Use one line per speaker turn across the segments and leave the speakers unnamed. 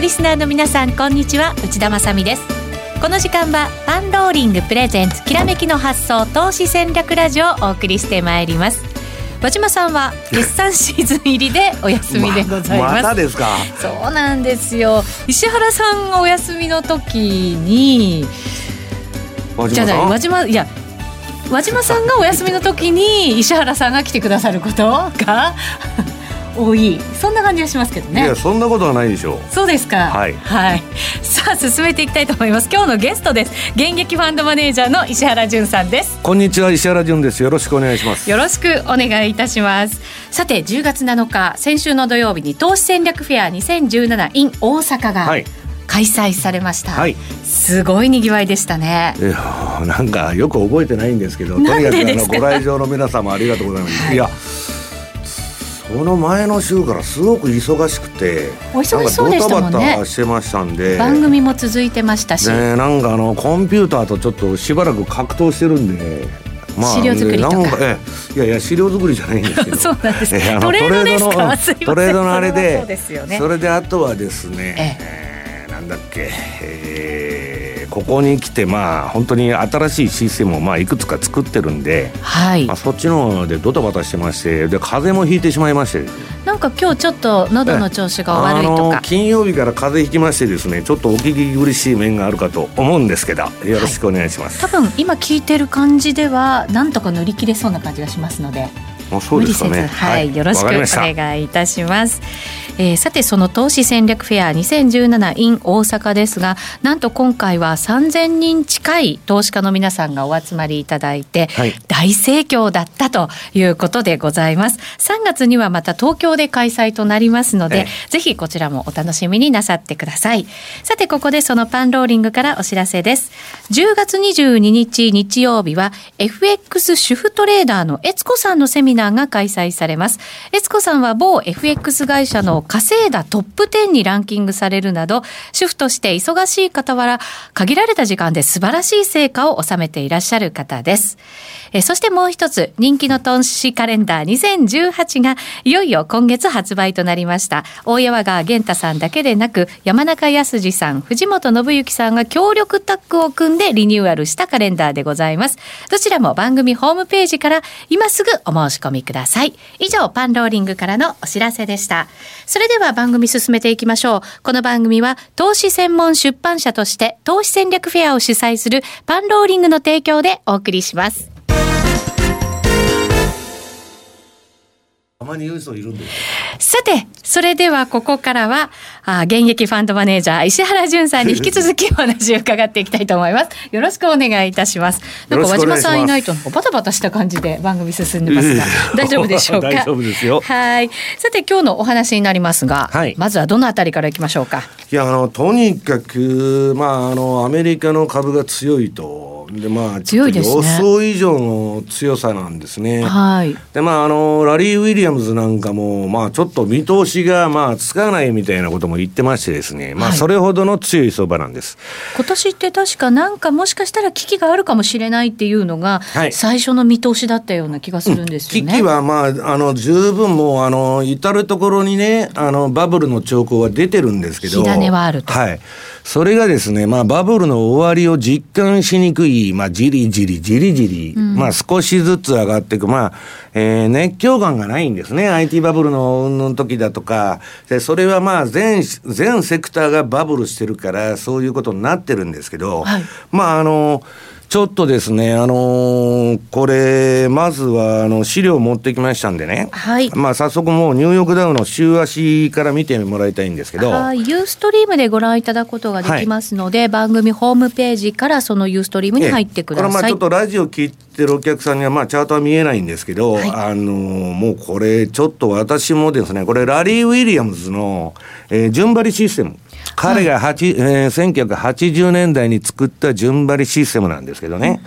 のリスナーの皆さんこんにちは内田まさですこの時間はパンローリングプレゼンツきらめきの発想投資戦略ラジオをお送りしてまいります和島さんは決算シーズン入りでお休みでございます。
ままですか？
そうなんですよ。石原さんがお休みの時に。じゃあ和島いや和島さんがお休みの時に石原さんが来てくださることが多い。そんな感じがしますけどね。
いやそんなことはないでしょ
う。そうですか。
はい、
はい、さあ進めていきたいと思います。今日のゲストです。現役ファンドマネージャーの石原潤さんです。
こんにちは石原潤です。よろしくお願いします。
よろしくお願いいたします。さて10月7日先週の土曜日に投資戦略フェア 2017in 大阪が、はい。開催されました、はい、すごい賑わいでしたね。
いやなんかよく覚えてないんですけどとにかくあのご来場の皆様ありがとうございます、はい、いやその前の週からすごく忙しくて
お忙しそうでしたもんね。
してましたんで
番組も続いてましたし、
ね、なんかあのコンピューターとちょっとしばらく格闘してるんで
まあ、資料作りとか。
えいやいや資料作りじゃないんですけど。
そうなんです、えトレードですか？
トレードのあれで
そで、
ね、それであとはですね、ええ。ー、なんだっけ、えーここに来てまあ本当に新しいシステムをまあいくつか作ってるんで、
はい。
まあ、そっちのでドタバタしてましてで風邪もひいてしまいまして
なんか今日ちょっと喉の調子が悪いとか。
金曜日から風邪ひきましてですねちょっとお聞き苦しい面があるかと思うんですけどよろしくお願いします、
はい、多分今聞いてる感じではなんとか乗り切れそうな感じがしますので。
あそうですかね、
はい、はい、よろしくお願いいたしますえー、さてその投資戦略フェア 2017in 大阪ですがなんと今回は3000人近い投資家の皆さんがお集まりいただいて、はい、大盛況だったということでございます。3月にはまた東京で開催となりますので、ぜひこちらもお楽しみになさってください。さてここでそのパンローリングからお知らせです。10月22日日曜日は FX 主婦トレーダーの悦子さんのセミナーが開催されます。悦子さんは某 FX 会社の稼いだトップ10にランキングされるなど、主婦として忙しい傍ら、限られた時間で素晴らしい成果を収めていらっしゃる方です。えそしてもう一つ、人気の投資カレンダー2018がいよいよ今月発売となりました。大山川源太さんだけでなく、山中康二さん、藤本信之さんが協力タッグを組んでリニューアルしたカレンダーでございます。どちらも番組ホームページから今すぐお申し込みください。以上、パンローリングからのお知らせでした。それでは番組進めていきましょう。この番組は投資専門出版社として投資戦略フェアを主催するパンローリングの提供でお送りします。
たまに言う人いるんで
さて、それではここからは、あ現役ファンドマネージャー、石原淳さんに引き続きお話を伺っていきたいと思います。よろしくお願いいたします。なんか和島さんいないと、バタバタした感じで番組進んでますが、大丈夫でしょうか？
大丈夫ですよ。
はい。さて、今日のお話になりますが、はい、まずはどのあたりからいきましょうか？
いや、あの、とにかく、まあ、あの、アメリカの株が強いと、でまあ
強いです、ね、予
想以上の強さなんですね。
はい、
でまああのラリー・ウィリアムズなんかもまあちょっと見通しがまあつかないみたいなことも言ってましてですね、まあそれほどの強い相場なんです。
今年って確かなんかもしかしたら危機があるかもしれないっていうのが最初の見通しだったような気がするんですよね。
危機はまああの十分もうあの至る所にねあのバブルの兆候は出てるんですけど。
火種はあると。
はい。それがですね、まあ、バブルの終わりを実感しにくい、まあ、じりじり、じりじり、うん、まあ、少しずつ上がっていく、まあ、えー、熱狂感がないんですね。IT バブルのの時だとか、で、それはまあ、全、全セクターがバブルしてるから、そういうことになってるんですけど、はい、まあ、あの、ちょっとですね、あのー、これ、まずは、あの、資料を持ってきましたんでね。
はい。
まあ、早速もう、ニューヨークダウの週足から見てもらいたいんですけど。
はい。ユーストリームでご覧いただくことができますので、はい、番組ホームページからそのユーストリームに入ってください。
これ、まあ、ちょっとラジオ聞いてるお客さんには、まあ、チャートは見えないんですけど、はい、あのー、もうこれ、ちょっと私もですね、これ、ラリー・ウィリアムズの、えー、順張りシステム。彼が、はいえー、1980年代に作った順張りシステムなんですけどね。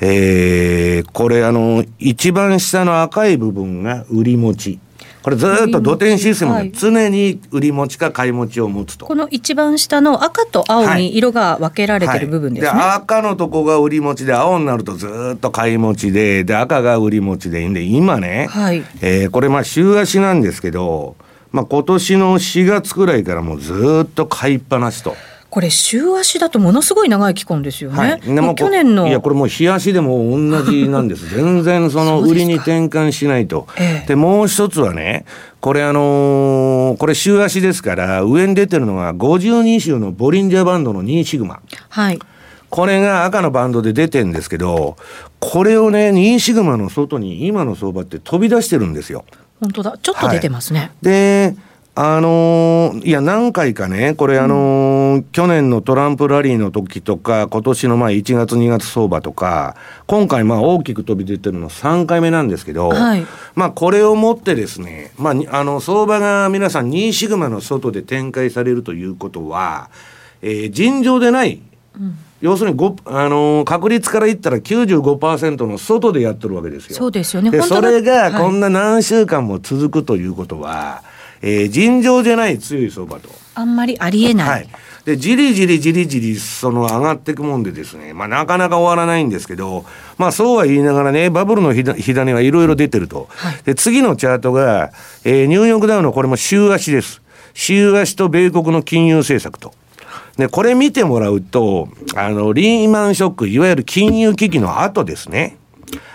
うん、えー、これあの、一番下の赤い部分が売り持ち。これずっと土天システムで常に売り持ちか買い持ちを持つと。
この一番下の赤と青に色が分けられてる部分ですね。はい
はい、で赤のとこが売り持ちで青になるとずっと買い持ちでで赤が売り持ちでいいんで今ね、はい、えー、これまあ週足なんですけどまあ、今年の4月くらいからもうずっと買いっぱなしと。
これ週足だとものすごい長い期間ですよね。はい、でも去年の
いやこれもう日足でも同じなんです。全然その売りに転換しないと。でええ、もう一つはね、これあのー、これ週足ですから上に出てるのが52週のボリンジャーバンドの2シグマ。
はい。
これが赤のバンドで出てんですけど、これをね、2シグマの外に今の相場って飛び出してるんですよ。
本当だ。ちょっと出てますね。はい、
で、あのー、いや、何回かね、これ、あのー、去年のトランプラリーの時とか、今年のまあ1月、2月相場とか、今回、まあ大きく飛び出てるの3回目なんですけど、はい、まあこれをもってですね、まあ、あの、相場が皆さん2シグマの外で展開されるということは、えー、尋常でない、うん要するにご、あのー、確率から言ったら95%の外でやってるわけですよ。
そうですよね。
で、それがこんな何週間も続くということは、はいえー、尋常じゃない強い相場と。
あんまりありえない。
はい。で、じりじりじりじり、その上がっていくもんでですね、まあなかなか終わらないんですけど、まあそうは言いながらね、バブルの火種はいろいろ出てると。はい、で、次のチャートが、えー、ニューヨークダウのこれも週足です。週足と米国の金融政策と。で、これ見てもらうと、あの、リーマンショック、いわゆる金融危機の後ですね。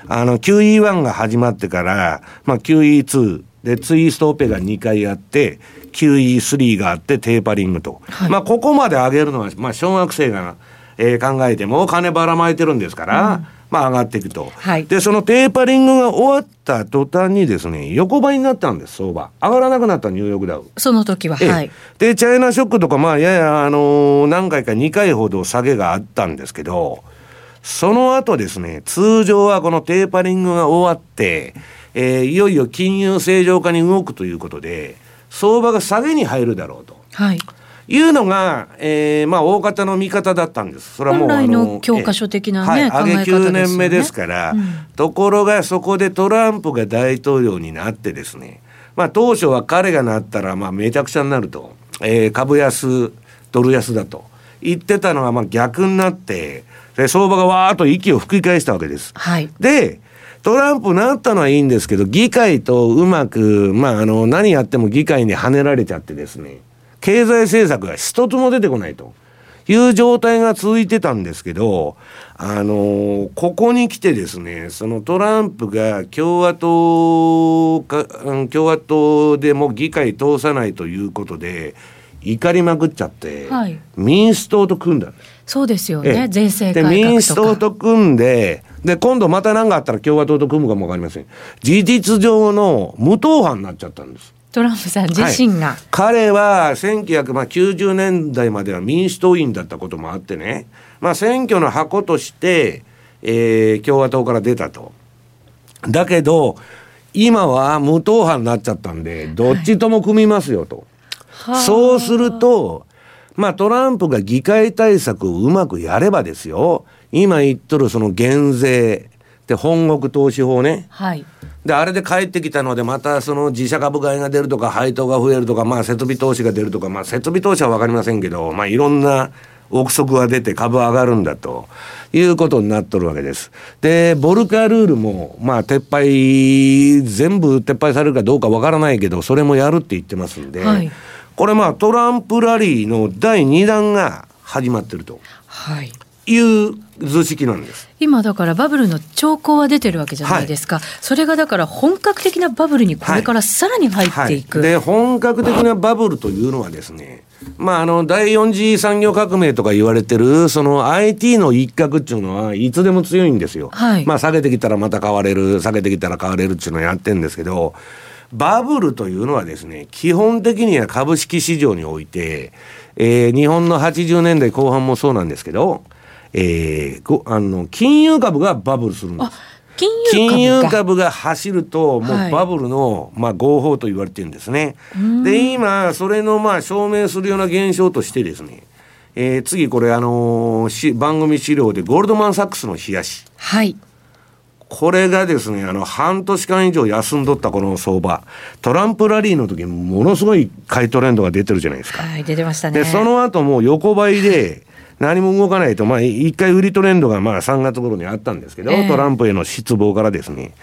あの、QE1 が始まってから、まあ QE2、で、ツイストオペが2回あって、QE3 があってテーパリングと。はい、まあ、ここまで上げるのは、まあ、小学生が、えー、考えても金ばらまいてるんですから、うん、まあ、上がっていくと、はい。で、そのテーパリングが終わった途端にですね、横ばいになったんです、相場。上がらなくなったニューヨークダウ。
その時は、はい。
で、チャイナショックとか、まあ、やや、あのー、何回か2回ほど下げがあったんですけど、その後ですね、通常はこのテーパリングが終わって、えー、いよいよ金融正常化に動くということで、相場が下げに入るだろうと。
はい。
いうのが、えー、まあ、大方の見方だったんです。
それはもう、あの、教科書的なね、
はい、上げ9年目ですから、うん、ところがそこでトランプが大統領になってですね、まあ、当初は彼がなったら、まあ、めちゃくちゃになると、えー、株安、ドル安だと言ってたのが、まあ、逆になって、で、相場がわーっと息を吹き返したわけです。
はい。
で、トランプなったのはいいんですけど、議会とうまく、まあ、あの、何やっても議会に跳ねられちゃってですね、経済政策が一つも出てこないという状態が続いてたんですけど、あの、ここに来てですね、そのトランプが共和党か、共和党でも議会通さないということで、怒りまくっちゃって、はい、民主党と組んだ。
そうですよね、税制改
革で民主党と組んで、で、今度また何かあったら共和党と組むかもわかりません。事実上の無党派になっちゃったんです。
トランプさん自身が。はい、
彼は1990年代までは民主党員だったこともあってね、まあ選挙の箱として、えー、共和党から出たと。だけど、今は無党派になっちゃったんで、どっちとも組みますよと。はい、そうすると、まあトランプが議会対策をうまくやればですよ、今言っとるその減税、で本国投資法ね。
はい。
で、あれで帰ってきたので、またその自社株買いが出るとか、配当が増えるとか、まあ設備投資が出るとか、まあ設備投資はわかりませんけど、まあいろんな憶測が出て株上がるんだということになっとるわけです。で、ボルカルールも、まあ撤廃、全部撤廃されるかどうかわからないけど、それもやるって言ってますんで、はいこれまあトランプラリーの第2弾が始まってると。
はい。
いう図式なんです。
今だからバブルの兆候は出てるわけじゃないですか、はい、それがだから本格的なバブルにこれからさらに入っていく、
はい。はい、で本格的なバブルというのはですねまああの第四次産業革命とか言われてるその IT の一角っていうのはいつでも強いんですよ、まあ下げてきたらまた買われる下げてきたら買われるっていうのをやってるんですけどバブルというのはですね、基本的には株式市場において、えー、日本の80年代後半もそうなんですけど、えー、ごあの金融株がバブルするんです。金融株が走ると、もうバブルの、はい、まあ、合法と言われてるんですね。で、今、それの、まあ、証明するような現象としてですね、えー、次、これ、あのー、し番組資料で、ゴールドマン・サックスの冷やし。
はい。
これがですね、あの、半年間以上休んどったこの相場。トランプラリーの時ものすごい買いトレンドが出てるじゃないですか。
はい、出てましたね。
で、その後もう横ばいで、何も動かないと、まあ、一回売りトレンドがまあ3月頃にあったんですけど、えー、トランプへの失望からですね。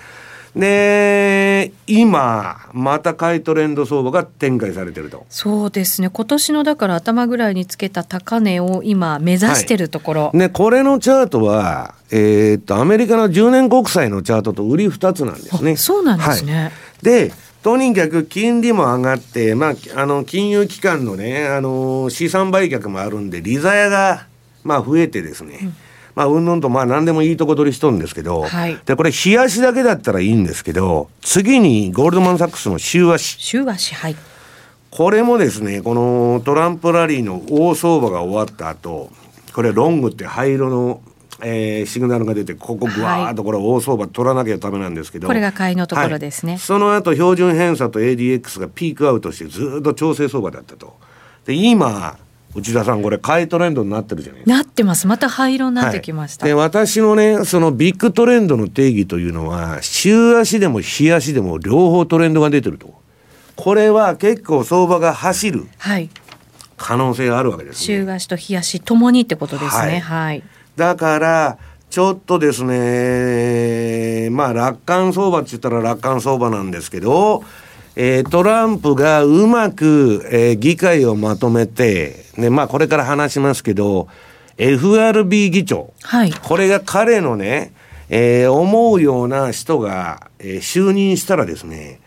で、今、また買いトレンド相場が展開されてると。
そうですね。今年のだから頭ぐらいにつけた高値を今目指してるところ。はい、
ね、これのチャートは、えー、っと、アメリカの10年国債のチャートと売り2つなんですね。
そうなんですね。はい、
で、とにかく金利も上がって、まあ、あの、金融機関のね、あの、資産売却もあるんで、利ざやが、まあ、増えてですね、うんまあ、うんぬんと、まあ、何でもいいとこ取りしとるんですけど、はい、で、これ、冷やしだけだったらいいんですけど、次にゴールドマン・サックスの週足。
週足、はい。
これもですね、このトランプラリーの大相場が終わった後、これ、ロングって灰色のえー、シグナルが出てここぐわーっとこれ大相場取らなきゃダメなんですけど、
これが買いのところですね、はい、
その後標準偏差と ADX がピークアウトしてずっと調整相場だったと。で今内田さんこれ買いトレンドになってるじゃないです
か。なってます。また灰色になってきました、
はい、で私のねそのビッグトレンドの定義というのは週足でも日足でも両方トレンドが出てると。これは結構相場が走る可能性があるわけです、
ね、週足と日足ともにってことですね、はい、はい、
だからちょっとですねまあ楽観相場って言ったら楽観相場なんですけどえー、トランプがうまく、えー、議会をまとめて、ね、まあこれから話しますけど、FRB 議長。はい。これが彼のね、えー、思うような人が、えー、就任したらですね、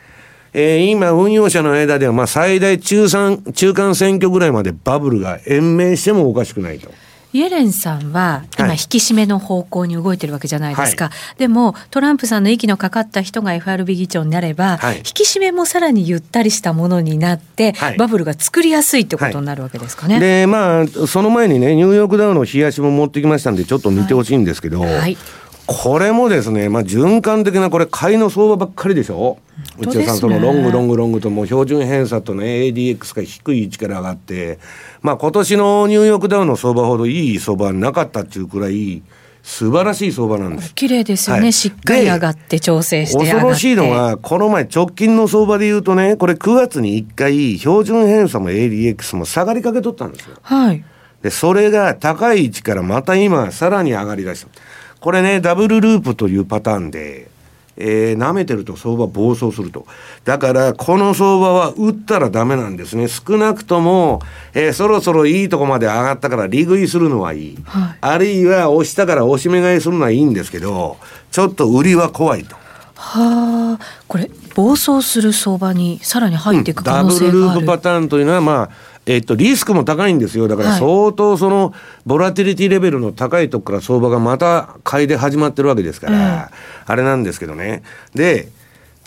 えー、今、運用者の間では、まあ、最大中3、中間選挙ぐらいまでバブルが延命してもおかしくないと。
イエレンさんは今引き締めの方向に動いてるわけじゃないですか、はい、でもトランプさんの息のかかった人が FRB 議長になれば、はい、引き締めもさらにゆったりしたものになって、はい、バブルが作りやすいってことになるわけですかね。
でまあその前にねニューヨークダウの冷やしも持ってきましたんでちょっと見てほしいんですけど、これもですね、まあ、循環的なこれ買いの相場ばっかりでしょ内田さん、そのロングロングロングともう標準偏差とね ADX が低い位置から上がってまあ今年のニューヨークダウの相場ほどいい相場はなかったっていうくらい素晴らしい相場なんです。
綺麗ですよね、はい、しっかり上がって調整して
恐ろしいのは、この前直近の相場で言うとね、これ9月に1回標準偏差も ADX も下がりかけとったんですよ。はい。で、それが高い位置からまた今さらに上がりだした。これね、ダブルループというパターンで、えー、舐めてると相場暴走すると。だから、この相場は売ったらダメなんですね。少なくとも、えー、そろそろいいとこまで上がったから利食いするのはいい。はい、あるいは押したから押し目買いするのはいいんですけど、ちょっと売りは怖いと。
はあ、これ暴走する相場にさらに入っていく可能性がある、うん、
ダブルループパターンというのはまあえっと、リスクも高いんですよ。だから相当その、ボラティリティレベルの高いとこから相場がまた買いで始まってるわけですから、あれなんですけどね。で、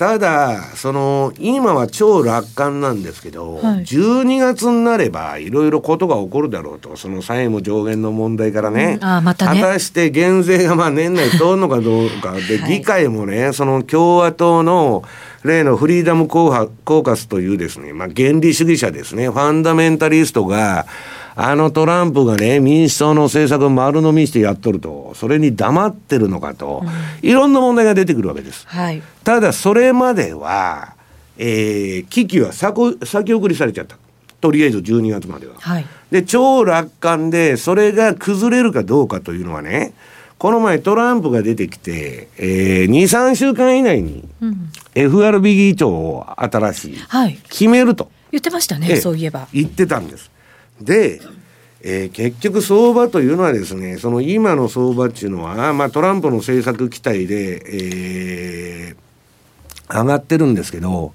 ただ、その、今は超楽観なんですけど、はい、12月になれば、いろいろことが起こるだろうと、その債務上限の問題からね、
うん、あまた
ね。果たして減税がまあ年内通るのかどうか、で、議会もね、その共和党の、例のフリーダムコーカスというですね、まあ、原理主義者ですね、ファンダメンタリストが、あのトランプがね、民主党の政策を丸飲みしてやっとると、それに黙ってるのかと、うん、いろんな問題が出てくるわけです。はい、ただ、それまでは、えー、危機は先先送りされちゃった。とりあえず12月までは。はい、で、超楽観で、それが崩れるかどうかというのはね、この前トランプが出てきて、えー、2、3週間以内に FRB 議長を新しい、はい、決めると。
言ってましたね、そういえば。
言ってたんです。で、えー、結局相場というのはですね、その今の相場っていうのは、まあトランプの政策期待で、えー、上がってるんですけど、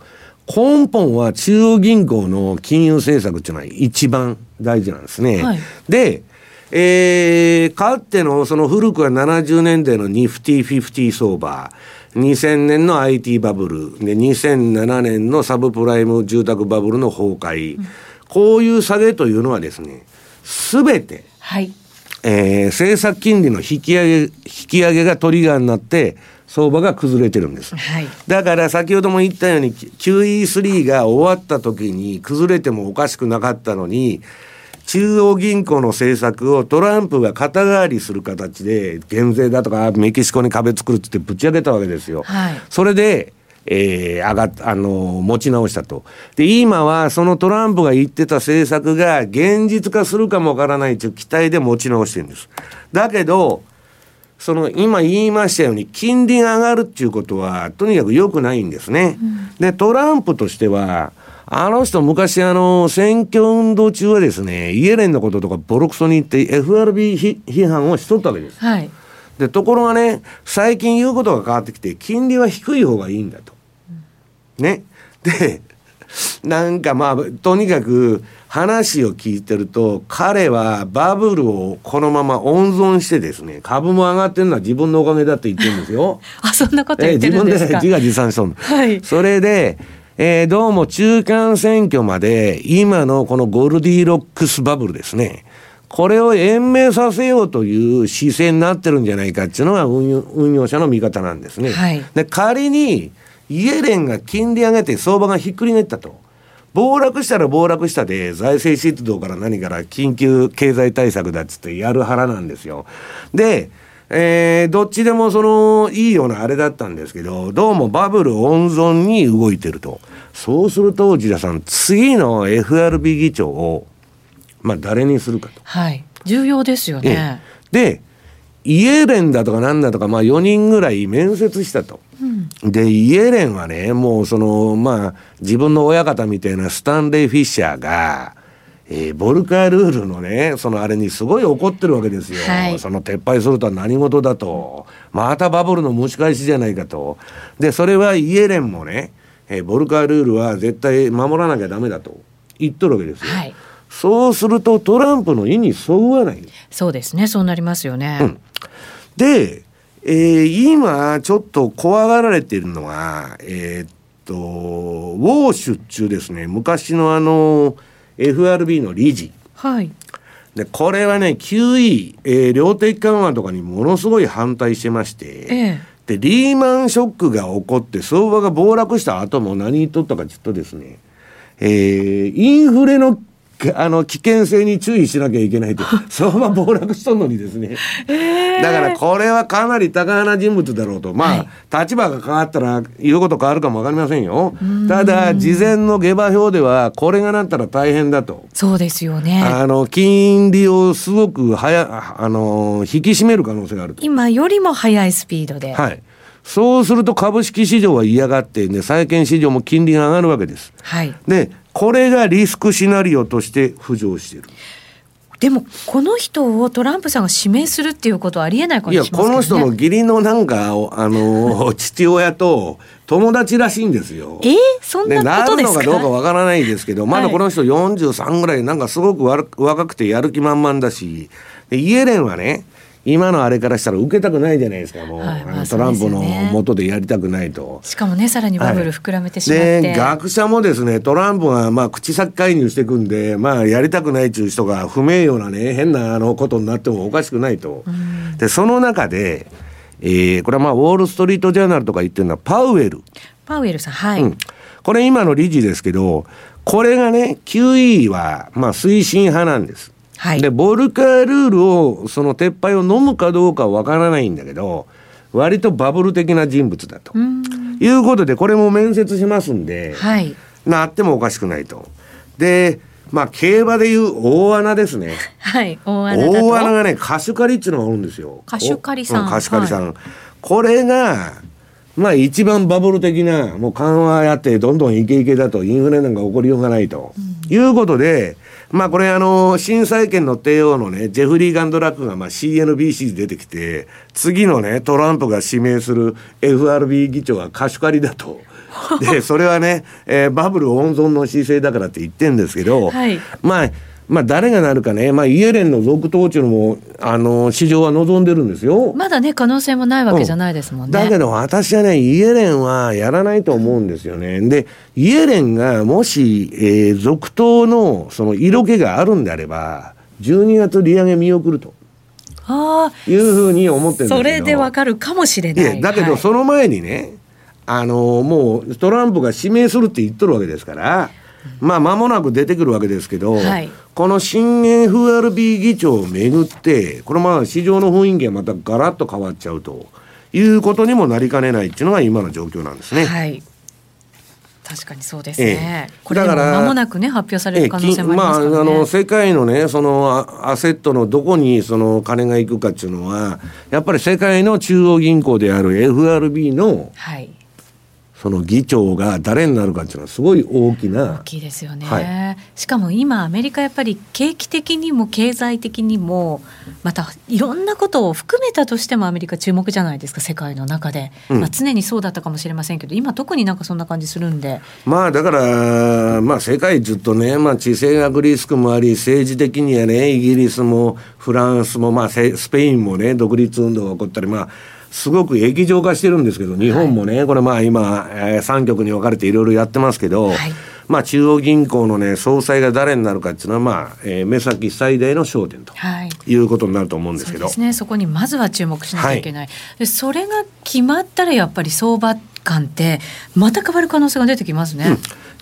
根本は中央銀行の金融政策っていうのは一番大事なんですね。はい、で、えー、かつてのその古くは70年代のニフティ50相場、2000年の IT バブル、で、2007年のサブプライム住宅バブルの崩壊、うん、こういう下げというのはですね、すべて、はい、えー、政策金利の引き上げ、引き上げがトリガーになって、相場が崩れてるんです。はい、だから先ほども言ったように QE3 が終わった時に崩れてもおかしくなかったのに、中央銀行の政策をトランプが肩代わりする形で減税だとかメキシコに壁作るってぶち上げたわけですよ。はい、それでえー、上がっあの持ち直したと。で、今はそのトランプが言ってた政策が現実化するかもわからないという期待で持ち直してるんです。だけど、その今言いましたように金利が上がるっていうことはとにかく良くないんですね。うん、でトランプとしてはあの人昔あの選挙運動中はですねイエレンのこととかボロクソに言って FRB 批判をしとったわけです。はい、でところがね最近言うことが変わってきて金利は低い方がいいんだと。うん、ね。でなんかまあとにかく話を聞いてると彼はバブルをこのまま温存してですね株も上がってるのは自分のおかげだって言ってるんですよ。
あそんなこと言ってるんですか、
自分で自画自賛しとる、はい、それでえー、どうも中間選挙まで今のこのゴルディロックスバブルですね。これを延命させようという姿勢になってるんじゃないかっていうのが運用運用者の見方なんですね。はい、で仮にイエレンが金利上げて相場がひっくり返ったと。暴落したら暴落したで財政出動から何から緊急経済対策だっつってやる腹なんですよ。で、えー、どっちでもそのいいようなあれだったんですけどどうもバブル温存に動いてるとそうすると内田さん次の FRB 議長をまあ誰にするかと。
はい重要ですよね。
でイエレンだとかなんだとか、まあ、4人ぐらい面接したと。うん、でイエレンはねもうそのまあ自分の親方みたいなスタンレー・フィッシャーがえー、ボルカールールのねそのあれにすごい怒ってるわけですよ、はい、その撤廃するとは何事だと。またバブルの蒸し返しじゃないかと。でそれはイエレンもね、えー、ボルカールールは絶対守らなきゃダメだと。言っとるわけですよ、はい、そうするとトランプの意にそぐわない。
そうですね。そうなりますよね、うん、
で、えー、今ちょっと怖がられているのはえー、っとウォーシュ中ですね昔のあの FRB の理事。はい。で、これはね、QE、えー、量的緩和とかにものすごい反対してまして、ええ、で、リーマンショックが起こって、相場が暴落した後も何言っとったかちょっとですね、えー、インフレのあの危険性に注意しなきゃいけないと 相場暴落しとんのにですね、えー、だからこれはかなり高派な人物だろうと。まあ、はい、立場が変わったら言うこと変わるかも分かりませんよ。ただ事前の下馬評ではこれがなったら大変だと。
そうですよね。
あの金利をすごくはやあの引き締める可能性がある
今よりも速いスピードで。
はい。そうすると株式市場は嫌がって、ね、債券市場も金利が上がるわけです。はい、でこれがリスクシナリオとして浮上している。
でもこの人をトランプさんが指名するっていうことはありえないかもしれない、ね、いや
この人の義理のなんかあの 父親と友達らしいんですよ。
えー、そんなことですか？
なるのかどうかわからないですけどまだこの人43ぐらいなんかすごく若くてやる気満々だしイエレンはね今のあれからしたら受けたくないじゃないですかもう、はいまあ、トランプの下でやりたくないと、
しかもねさらにバブル膨らめてしまって、はい、
で学者もですねトランプがまあ口先介入していくんでまあやりたくないっていう人が不名誉なね変なあのことになってもおかしくないと、でその中で、えー、これはまあウォール・ストリート・ジャーナルとか言ってるのはパウエル。
パウエルさんはい、うん、
これ今の理事ですけどこれがね QE はまあ推進派なんですはい、でボルカールールをその撤廃を飲むかどうかはわからないんだけど割とバブル的な人物だということでこれも面接しますんで、はい、なってもおかしくないと。でまあ競馬でいう大穴ですね。
はい、大穴
大穴がね貸し借りっていうのがあるんですよ。
貸し借りさん。
貸し借りさん。はい、これがまあ一番バブル的なもう緩和やってどんどんイケイケだとインフレなんか起こりようがないと、うん、いうことでまあこれあの、新債権の帝王のね、ジェフリー・ガンドラックがまあ CNBC で出てきて、次のね、トランプが指名する FRB 議長は貸し借りだと。で、それはね、えー、バブル温存の姿勢だからって言ってんですけど、はい、まあ、まあ、誰がなるかね、まあ、イエレンの続投っていうのも、あの、市場は望んでるんですよ。
まだね、可能性もないわけじゃないですもんね。
うん、だけど、私はね、イエレンはやらないと思うんですよね。で、イエレンがもし、えー、続投の、その色気があるんであれば、12月利上げ見送ると。ああ。いうふうに思ってるんです
それでわかるかもしれない。
だけど、その前にね、あの、もう、トランプが指名するって言っとるわけですから、まあ間もなく出てくるわけですけど、はい、この新 FRB 議長をめぐってこれまあ市場の雰囲気がまたガラッと変わっちゃうということにもなりかねないっていうのが今の状況なんですね。はい。
確かにそうですね。ええ、これ間もなくね発表される可能性もありますから、ね、
まああの世界のねそのアセットのどこにその金が行くかっていうのはやっぱり世界の中央銀行である FRB の、はい、その議長が誰になるかっていうのはすごい大きな
大きいですよね、はい、しかも今アメリカやっぱり景気的にも経済的にもまたいろんなことを含めたとしてもアメリカ注目じゃないですか世界の中で、うん、まあ、常にそうだったかもしれませんけど今特になんかそんな感じするんで。
まあだからまあ世界ずっとね、まあ、地政学リスクもあり政治的にはねイギリスもフランスもまあスペインもね独立運動が起こったりまあすごく液状化してるんですけど、日本もね、はい、これまあ今、えー、3局に分かれていろいろやってますけど、はい、まあ中央銀行のね、総裁が誰になるかっていうのは、まあ、えー、目先最大の焦点ということになると思うんですけど。
そうですね、そこにまずは注目しなきゃいけない。はい、でそれが決まったらやっぱり相場感ってまた変わる可能性が出てきますね。うん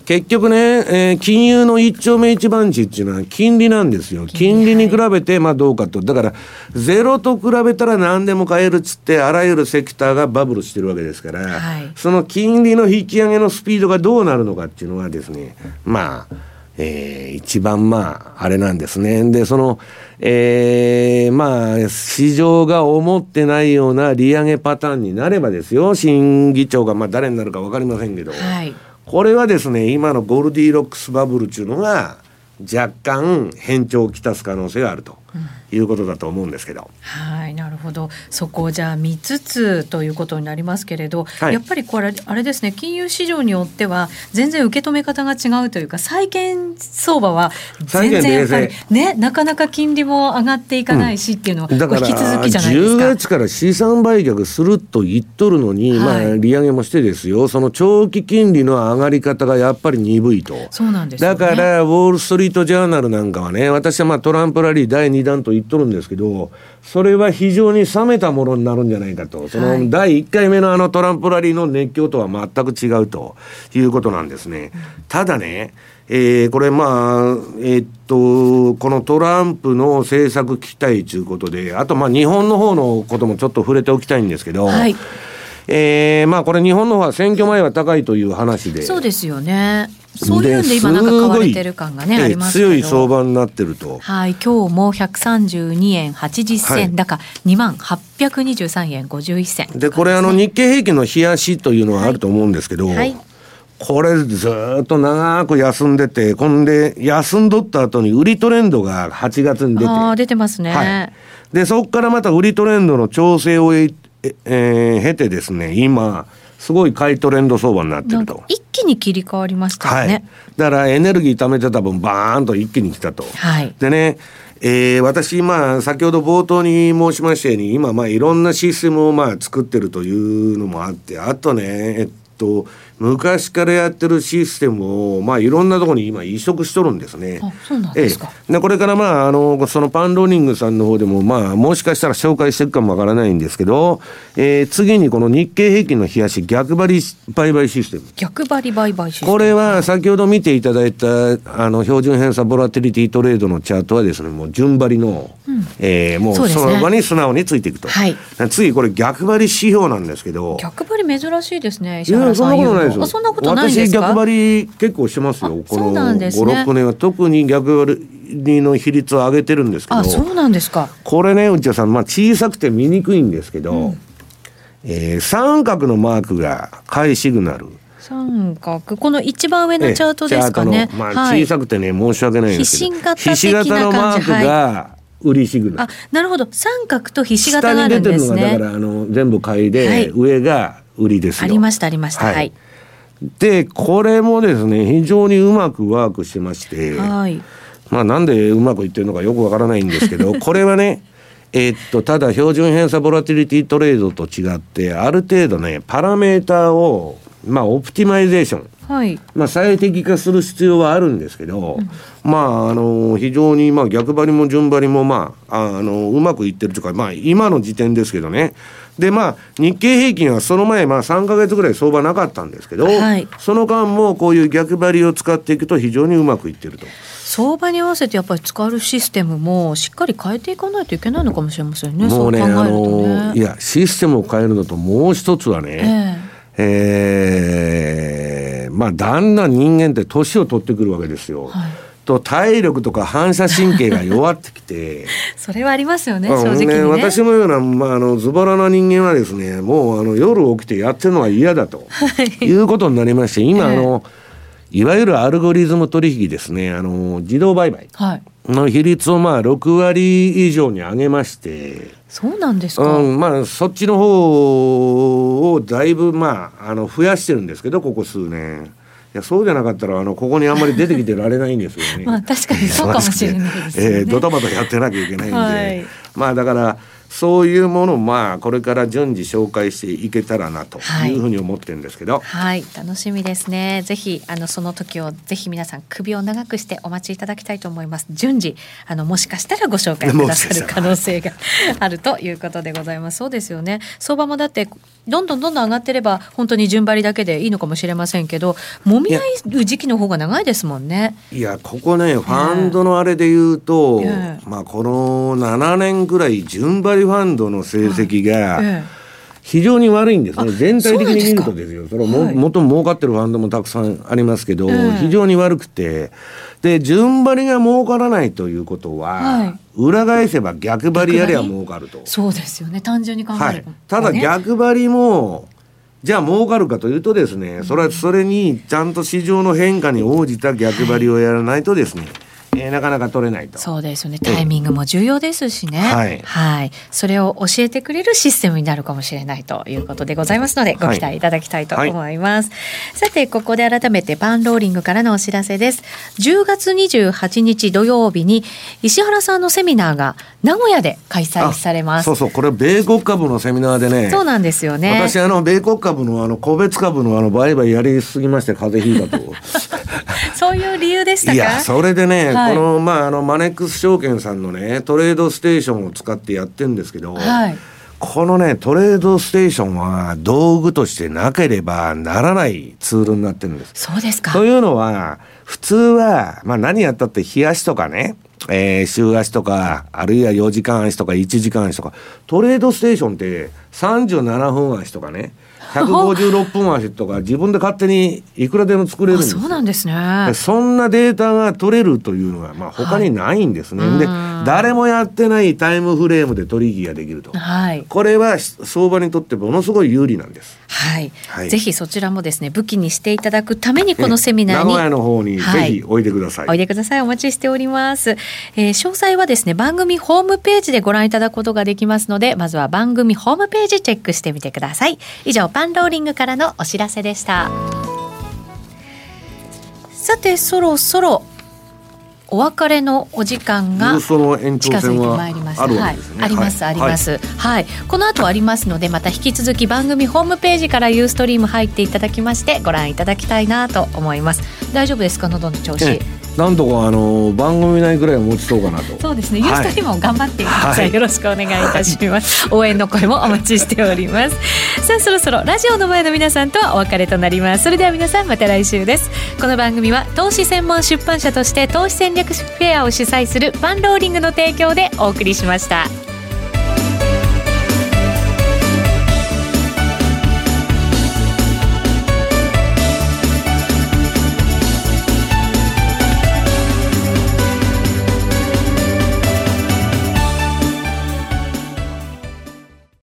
結局ね、えー、金融の一丁目一番地っていうのは金利なんですよ。金利に比べて、まあどうかと。だから、ゼロと比べたら何でも買えるっつって、あらゆるセクターがバブルしてるわけですから、はい、その金利の引き上げのスピードがどうなるのかっていうのはですね、まあ、えー、一番まあ、あれなんですね。で、その、えー、まあ、市場が思ってないような利上げパターンになればですよ、新議長がまあ誰になるか分かりませんけど、はいこれはですね、今のゴールディロックスバブルっていうのが、若干変調をきたす可能性があると。いうことだと思うんですけど。
はい、なるほど。そこをじゃあ見つつということになりますけれど、はい、やっぱりこれあれですね、金融市場によっては全然受け止め方が違うというか、債券相場は全然やっぱりね、なかなか金利も上がっていかないしっていうのは、うん、引き続きじゃないですか。10
月から資産売却すると言っとるのに、はい、まあ利上げもしてですよ、その長期金利の上がり方がやっぱり鈍いと。
そうなんです、
ね、だからウォール・ストリート・ジャーナルなんかはね、私はまあトランプラリー第2弾と言っとるんですけど、それは非常に冷めたものになるんじゃないかと。その第1回目のあのトランプラリーの熱狂とは全く違うということなんですね。ただね、えー、これまあ、えー、っと、このトランプの政策期待ということで、あとまあ日本の方のこともちょっと触れておきたいんですけど、はい、えー、まあこれ日本の方は選挙前は高いという話で。
そうですよね。そういうんで今なんか買われてる感がねあります
強い相場になってると。
はい、今日も132円80銭、はい、高2万823円51銭、
でこれあの日経平均の冷やしというのはあると思うんですけど。はいはいこれずっと長く休んでて、こんで休んどった後に売りトレンドが8月に出て。あ
あ、出てますね。はい。
で、そこからまた売りトレンドの調整をえ、えー、経てですね、今、すごい買いトレンド相場になってると。
一気に切り替わりましたよね。はい、
だからエネルギー貯めてた分バーンと一気に来たと。はい、でね、えー、私、まあ、先ほど冒頭に申しましたように、今、まあ、いろんなシステムを、まあ、作ってるというのもあって、あとね、えっと、昔からやってるシステムを、まあ、いろんなところに今移植しとるんですね。
あそうなんですか、
ええ、でこれから、まあ、あのそのパンローニングさんの方でも、まあ、もしかしたら紹介していくかもわからないんですけど、えー、次にこの日経平均の冷やし逆張り売買システム。
逆張り売買システム。
これは先ほど見ていただいたあの標準偏差ボラティリティトレードのチャートはですね、もう順張りの、うん、えー、もうその場に素直についていくと。はい、次、これ逆張り指標なんですけど。
逆張り珍しいですね。
いや、そんなことないですよ。
そんなことない私
逆張り結構してますよ。この56、年は。特に逆張りの比率を上げてるんですけど。
あそうなんですか。
これね内田さん、まあ、小さくて見にくいんですけど、うん、えー、三角のマークが買いシグナル
三角。この一番上のチャートですかね、
まあ、小さくてね、申し訳ないんですけど。ひし形のマークが、売りシグナ
ル。あ、なるほど。三角とひし形があるんですね。下に出てるのが、だから、あの、
全部買いで、はい、上が売りですよ。
ありました、ありました。はい、はい
で、これもですね、非常にうまくワークしてまして、はい、まあなんでうまくいってるのかよくわからないんですけど、これはね、えー、っと、ただ標準偏差ボラティリティトレードと違って、ある程度ね、パラメーターを、まあ、オプティマイゼーション。はい、まあ最適化する必要はあるんですけど、うん、まああの非常にまあ逆張りも順張りもまああのうまくいってるというかまあ今の時点ですけどね。でまあ日経平均はその前まあ3か月ぐらい相場なかったんですけど、はい、その間もこういう逆張りを使っていくと非常にうまくいってると。
相場に合わせてやっぱり使うシステムもしっかり変えていかないといけないのかもしれませんね。もうね、あの
いやシステムを変えるのともう一つはね、えー、えーまあ、だんだん人間って年を取ってくるわけですよ。はい。と体力とか反射神経が弱ってきて。
それはありますよね正直にね、ね、
私のような、まあ、あのズボラな人間はですねもうあの夜起きてやってるのは嫌だと、い、うことになりまして今、あのいわゆるアルゴリズム取引ですね。あの自動売買の比率をまあ6割以上に上げまして、
そうなんですか、
うん、まあそっちの方をだいぶまああの増やしてるんですけどここ数年。いやそうじゃなかったらあのここにあんまり出てきてられないんですよね。
まあ確かにそうかもしれないですね。え
ー、ドタバタやってなきゃいけないんで、はい、まあだからそういうものをまあこれから順次紹介していけたらなとい。うふうに思ってるんですけど、
はい、はい、楽しみですね。ぜひあのその時をぜひ皆さん首を長くしてお待ちいただきたいと思います。順次あのもしかしたらご紹介くださる可能性があるということでございます。そうですよね。相場もだってどんどんどんどん上がってれば本当に順張りだけでいいのかもしれませんけどもみ合う時期の方が長いですもんね。
いやここねファンドのあれで言うと、えー、まあこの7年ぐらい順張りファンドの成績が非常に悪いんですね、全体的に見るとですよ。それも、はい、もとも儲かってるファンドもたくさんありますけど、非常に悪くて。で順張りが儲からないということは、はい、裏返せば逆張りやりゃ儲かると。
そうですよね。単純に考えるはい、
ただ逆張りもじゃあ儲かるかというとですね、それはそれにちゃんと市場の変化に応じた逆張りをやらないとですね、えー、なかなか取れないと。
そうですよね。タイミングも重要ですしね。はい、はい。それを教えてくれるシステムになるかもしれないということでございますので、ご期待いただきたいと思います。はい、さて、ここで改めてパンローリングからのお知らせです。10月28日土曜日に石原さんのセミナーが名古屋で開催されます。
そうそう、これ米国株のセミナーでね。
そうなんですよね。
私あの米国株のあの個別株のあの売買やりすぎまして風邪ひいたと。
そういう理由でしたい
やそれでね、はい、このまああのマネックス証券さんのねトレードステーションを使ってやってるんですけど、はい、このねトレードステーションは道具としてなければならないツールになってるんです。
そうですか。
というのは普通は、まあ、何やったって冷やしとかねえー、週足とか、あるいは4時間足とか1時間足とか、トレードステーションって37分足とかね、156分足とか自分で勝手にいくらでも作れるんです
そうなんですね。
そんなデータが取れるというのは、まあ、他にないんですね、はい、で誰もやってないタイムフレームで取引ができると、はい、これは相場にとってものすごい有利なんです、
はい、はい、ぜひそちらもですね武器にしていただくためにこのセミナー
に。名古屋の方にぜひおいでください、
おいでください。お待ちしております、えー、詳細はですね番組ホームページでご覧いただくことができますのでまずは番組ホームページチェックしてみてください。以上パンローリングからのお知らせでしたさてそろそろお別れのお時間が近づいてまいります。あはい、あります、あります、はい、はい。この後ありますので、また引き続き番組ホームページからユーストリーム入っていただきまして、ご覧いただきたいなと思います。大丈夫ですか、喉の調子。
なんとかあの番組内ぐらい持ちそうかなと。
そうですね。ユーストリー頑張ってください。はい、よろしくお願いいたします。応援の声もお待ちしております。さあそろそろラジオの前の皆さんとはお別れとなります。それでは皆さんまた来週です。この番組は投資専門出版社として投資戦略フェアを主催するファンローリングの提供でお送りしました。